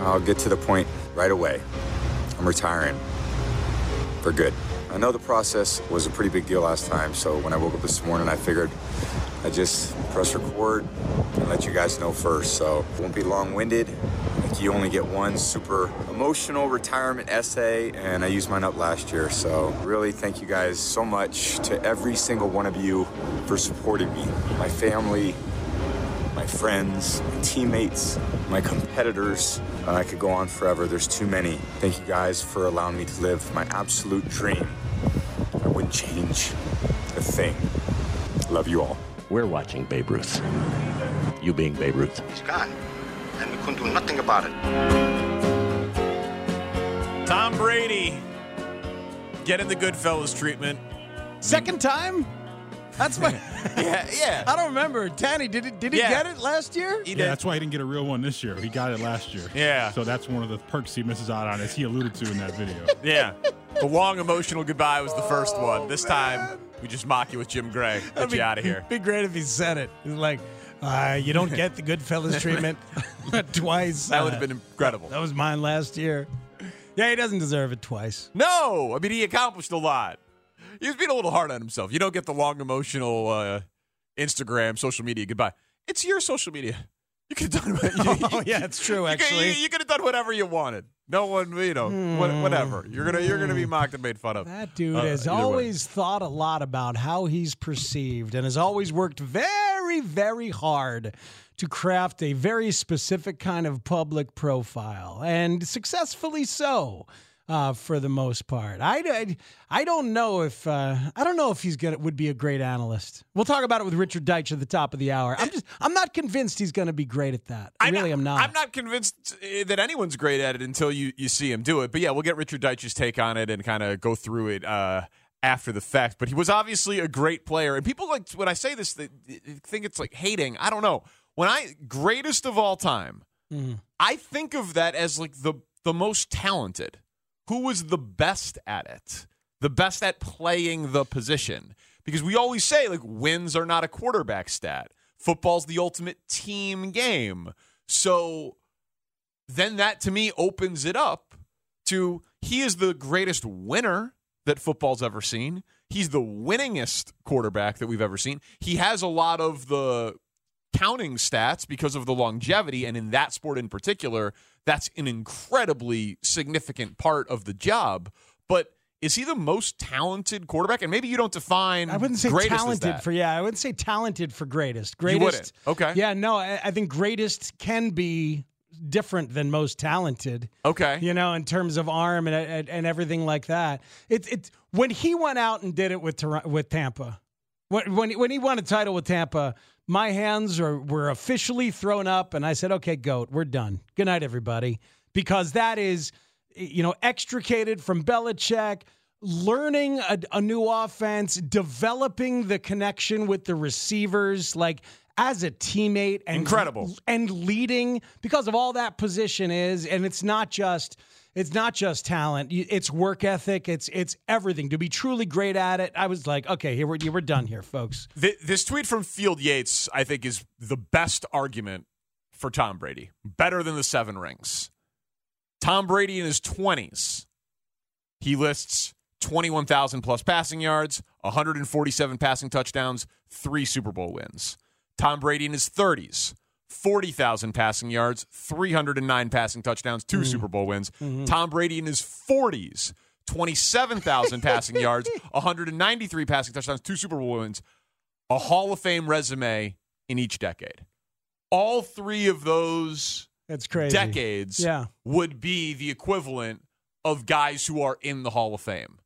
I'll get to the point right away. I'm retiring for good. I know the process was a pretty big deal last time, so when I woke up this morning, I figured I'd just press record and let you guys know first. So it won't be long winded. Like you only get one super emotional retirement essay, and I used mine up last year. So really, thank you guys so much to every single one of you for supporting me, my family, my friends, my teammates, my competitors. Uh, I could go on forever. There's too many. Thank you guys for allowing me to live my absolute dream. I wouldn't change a thing. Love you all. We're watching Babe Ruth. You being Babe Ruth. He's gone, and we couldn't do nothing about it. Tom Brady getting the Goodfellas treatment. Second time? That's my. Yeah, yeah. I don't remember. Tanny, did it? Did he Yeah. get it last year? He Yeah, did. that's why he didn't get a real one this year. He got it last year. Yeah. So that's one of the perks he misses out on, as he alluded to in that video. Yeah. The long emotional goodbye was the first one. This time, we just mock you with Jim Gray. Get That'd you be- out of here. Be great if he said it. He's like, uh, you don't get the Goodfellas treatment twice. That would have been incredible. That was mine last year. Yeah, he doesn't deserve it twice. No, I mean he accomplished a lot. He was being a little hard on himself. You don't get the long emotional uh, Instagram, social media goodbye. It's your social media. You could have done. You, Oh yeah, it's true. you could- Actually, you, you could have done whatever you wanted. No one, you know, what, whatever. You're gonna you're gonna be mocked and made fun of. That dude Uh, has either way. always thought a lot about how he's perceived and has always worked very, very hard to craft a very specific kind of public profile and successfully so. Uh, for the most part, I, I, I don't know if uh, I don't know if he's gonna would be a great analyst. We'll talk about it with Richard Deitch at the top of the hour. I'm just I'm not convinced he's going to be great at that. I really am not. I'm not convinced uh, that anyone's great at it until you, you see him do it. But yeah, we'll get Richard Deitch's take on it and kind of go through it uh, after the fact. But he was obviously a great player, and people like when I say this, they think it's like hating. I don't know. When I greatest of all time, Mhm. I think of that as like the the most talented. Who was the best at it? The best at playing the position. Because we always say like wins are not a quarterback stat. Football's the ultimate team game. So then that to me opens it up to he is the greatest winner that football's ever seen. He's the winningest quarterback that we've ever seen. He has a lot of the counting stats because of the longevity and in that sport in particular that's an incredibly significant part of the job but is he the most talented quarterback and maybe you don't define I wouldn't say greatest talented for yeah. I wouldn't say talented for greatest. Greatest. Okay. Yeah, no. I, I think greatest can be different than most talented. okay You know, in terms of arm and and, and everything like that. It's it's when he went out and did it with with Tampa. When when he, when he won a title with Tampa, my hands are, were officially thrown up, and I said, "Okay, goat, we're done. Good night, everybody," because that is, you know, extricated from Belichick, learning a, a new offense, developing the connection with the receivers, like as a teammate and Incredible. and leading because of all that position is and it's not just it's not just talent it's work ethic it's it's everything to be truly great at it i was like okay here we're, we're done here folks Th- this tweet from Field Yates, I think, is the best argument for Tom Brady. Better than the seven rings. Tom Brady in his 20s, he lists 21,000 plus passing yards, 147 passing touchdowns, three Super Bowl wins. Tom Brady in his 30s, 40,000 passing yards, 309 passing touchdowns, two Super Bowl wins. Tom Brady in his 40s, 27,000 passing yards, 193 passing touchdowns, two Super Bowl wins, a Hall of Fame resume in each decade. All three of those that's crazy decades Yeah. would be the equivalent of guys who are in the Hall of Fame.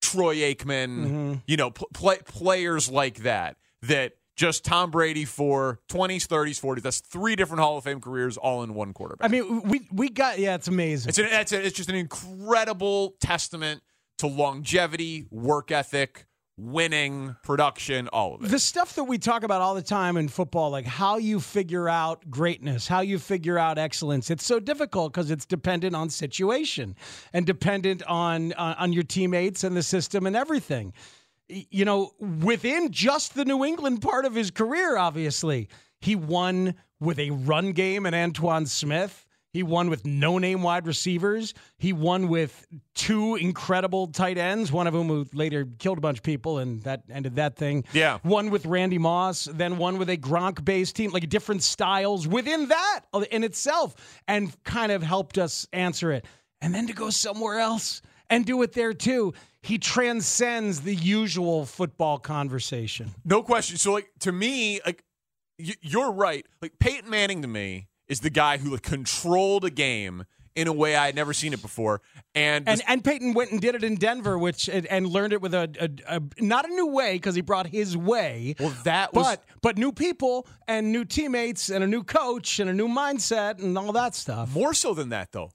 Troy Aikman, Mm-hmm. you know, pl- play, players like that, that just Tom Brady for 20s, 30s, 40s. That's three different Hall of Fame careers all in one quarterback. i mean we we got yeah it's amazing It's, an, it's, a, it's just an incredible testament to longevity, work ethic, winning, production, all of it. the stuff that we talk about all the time in football, like how you figure out greatness, how you figure out excellence, it's so difficult because it's dependent on situation and dependent on, on on your teammates and the system and everything. You know, within just the New England part of his career, obviously, he won with a run game and Antowain Smith. He won with no name wide receivers. He won with two incredible tight ends, one of whom who later killed a bunch of people, and that ended that thing. Yeah. One with Randy Moss, then one with a Gronk based team, like different styles within that in itself, and kind of helped us answer it. And then to go somewhere else and do it there too. He transcends the usual football conversation. No question. So, like to me, like you're right. Like Peyton Manning to me is the guy who like, controlled a game in a way I had never seen it before, and, And and Peyton went and did it in Denver, which and, and learned it with a, a, a not a new way because he brought his way. well, that was but but new people and new teammates and a new coach and a new mindset and all that stuff. more so than that though.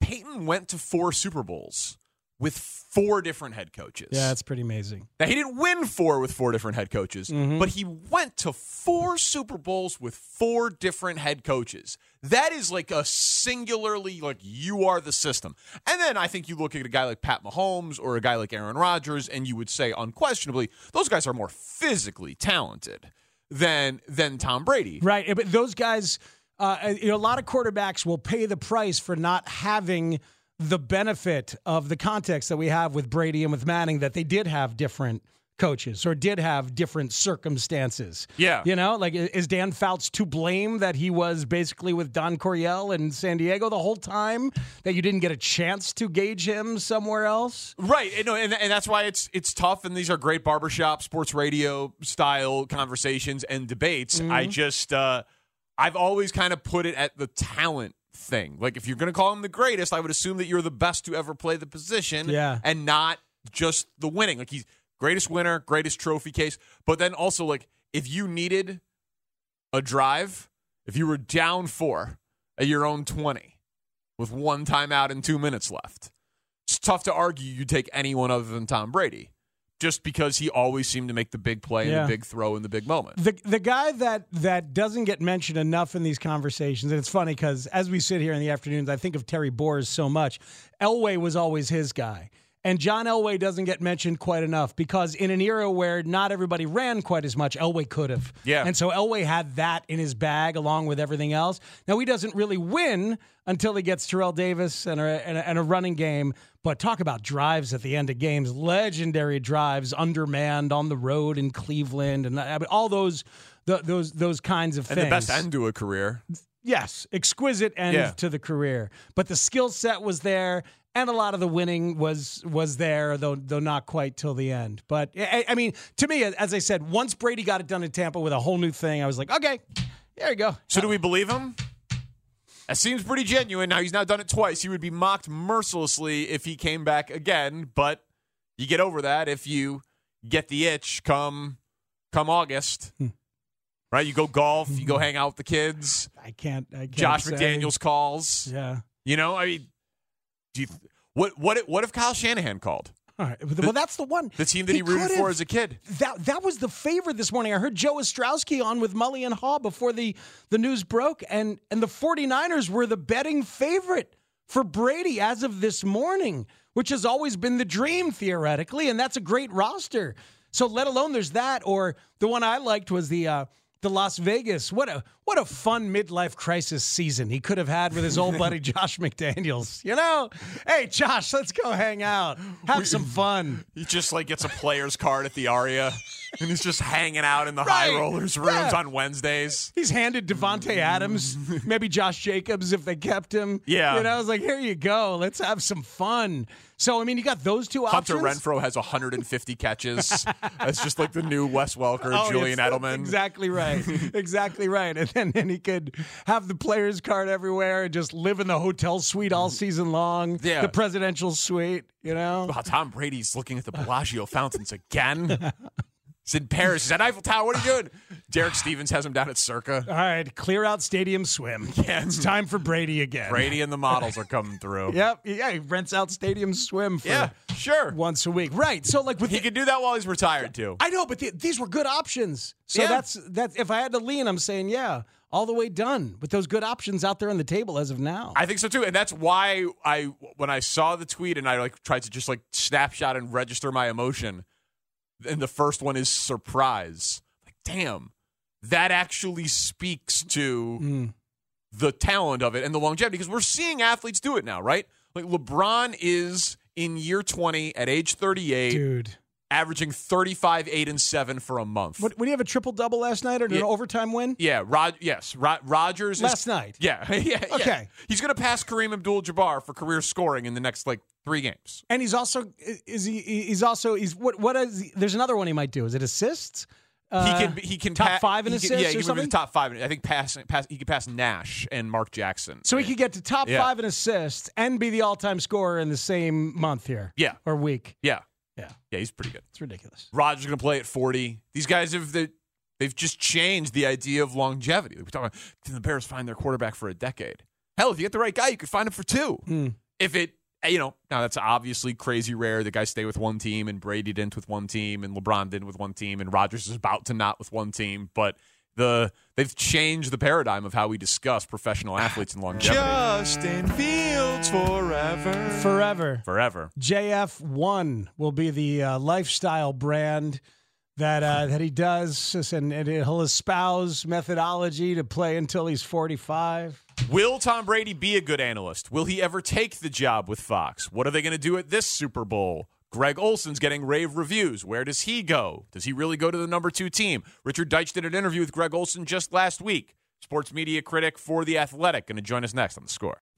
Peyton went to four Super Bowls with four different head coaches. Yeah, it's pretty amazing. Now he didn't win four with four different head coaches, Mm-hmm. but he went to four Super Bowls with four different head coaches. That is like a singularly like you are the system. And then I think you look at a guy like Pat Mahomes or a guy like Aaron Rodgers, and you would say unquestionably those guys are more physically talented than than Tom Brady. Right, but those guys, uh, you know, a lot of quarterbacks will pay the price for not having the benefit of the context that we have with Brady and with Manning that they did have different coaches or did have different circumstances. Yeah. You know, like is Dan Fouts to blame that he was basically with Don Coryell in San Diego the whole time that you didn't get a chance to gauge him somewhere else? Right, and, no, and, and that's why it's it's tough, and these are great barbershop sports radio style conversations and debates. Mm-hmm. I just uh, I've always kind of put it at the talent thing. Like if you're going to call him the greatest, I would assume that you're the best to ever play the position, Yeah. and not just the winning. Like he's greatest winner, greatest trophy case, but then also like if you needed a drive, if you were down four at your own twenty with one timeout and two minutes left it's tough to argue you take anyone other than Tom Brady, just because he always seemed to make the big play Yeah. and the big throw in the big moment. The the guy that that doesn't get mentioned enough in these conversations, and it's funny because as we sit here in the afternoons, I think of Terry Boers so much. Elway was always his guy. And John Elway doesn't get mentioned quite enough because in an era where not everybody ran quite as much, Elway could have. Yeah. And so Elway had that in his bag along with everything else. Now he doesn't really win until he gets Terrell Davis and a, and a, and a running game. But talk about drives at the end of games, legendary drives, undermanned on the road in Cleveland, and I mean, all those the, those those kinds of And things. the best end to a career. Yes, exquisite end Yeah. to the career. But the skill set was there, and a lot of the winning was was there, though though not quite till the end. But I, I mean, to me, as I said, once Brady got it done in Tampa with a whole new thing, I was like, okay, there you go. So do we believe him? That seems pretty genuine. Now he's now done it twice. He would be mocked mercilessly if he came back again, but you get over that if you get the itch come come August. Hmm. Right? You go golf, you go hang out with the kids. I can't. I can't Josh say. McDaniels calls. Yeah. You know, I mean, do you, what what what if Kyle Shanahan called? All right. Well, that's the one. The team that he, rooted for as a kid. That that was the favorite this morning. I heard Joe Ostrowski on with Mully and Haugh before the, the news broke, and, and the 49ers were the betting favorite for Brady as of this morning, which has always been the dream theoretically, and that's a great roster. So let alone there's that, or the one I liked was the uh, the Las Vegas. What a what a fun midlife crisis season he could have had with his old buddy Josh McDaniels. You know, hey Josh, let's go hang out, have some fun. He just like gets a player's card at the Aria, and he's just hanging out in the Right. high rollers rooms Yeah. on Wednesdays. He's handed Davante Adams, maybe Josh Jacobs if they kept him. Yeah. you know, I was like, here you go, let's have some fun. So I mean, you got those two Hunter options. Renfrow has 150 catches. That's just like the new Wes Welker, Oh, Julian Edelman. Exactly right. exactly right. And then, then he could have the players card everywhere and just live in the hotel suite all season long. Yeah. The presidential suite, you know? Wow, Tom Brady's looking at the Bellagio fountains again. He's in Paris. He's at Eiffel Tower. What are you doing? Derek Stevens has him down at Circa. All right, clear out Stadium Swim. Yeah. It's time for Brady again. Brady and the models are coming through. Yep. Yeah, he rents out Stadium Swim for Yeah, sure. once a week. Right. So like with He could do that while he's retired too. I know, but the, these were good options. So Yeah. that's that's if I had to lean, I'm saying yeah, all the way done with those good options out there on the table as of now. I think so too, and that's why I when I saw the tweet and I like tried to just like snapshot and register my emotion. And the first one is surprise. Like, damn, that actually speaks to Mm. the talent of it and the longevity because we're seeing athletes do it now, right? Like LeBron is in year 20 at age 38, Dude, averaging 35, 8, and 7 for a month. what, do you have a triple double last night or an overtime win? Yeah, Rod. Yes, Rod, Rogers. Last is, night. Yeah, yeah, yeah. Okay. He's going to pass Kareem Abdul-Jabbar for career scoring in the next like three games. And he's also is he he's also he's what what is he, there's another one he might do. Is it assists? Uh, he can. He can top pa- five in he can- assists Yeah, or he can in the top five. I think pass. Pass. He could pass Nash and Mark Jackson. So he could get to top Yeah. five in assists and be the all-time scorer in the same month here. Yeah. or week. Yeah. Yeah, Yeah. He's pretty good. it's ridiculous. Rodgers going to play at forty. These guys have they, they've just changed the idea of longevity. We talk about can the Bears find their quarterback for a decade? Hell, if you get the right guy, you could find him for two. Hmm. If it, you know, now that's obviously crazy rare. The guys stay with one team, and Brady didn't with one team, and LeBron didn't with one team, and Rodgers is about to not with one team. But the they've changed the paradigm of how we discuss professional athletes and longevity. Justin Fields forever, Forever. forever. JF1 will be the uh, lifestyle brand that uh, that he does, and, and he'll espouse methodology to play until he's 45. Will Tom Brady be a good analyst? Will he ever take the job with Fox? What are they going to do at this Super Bowl? Greg Olsen's getting rave reviews. Where does he go? Does he really go to the number two team? Richard Deitch did an interview with Greg Olsen just last week. Sports media critic for The Athletic. Going to join us next on the score.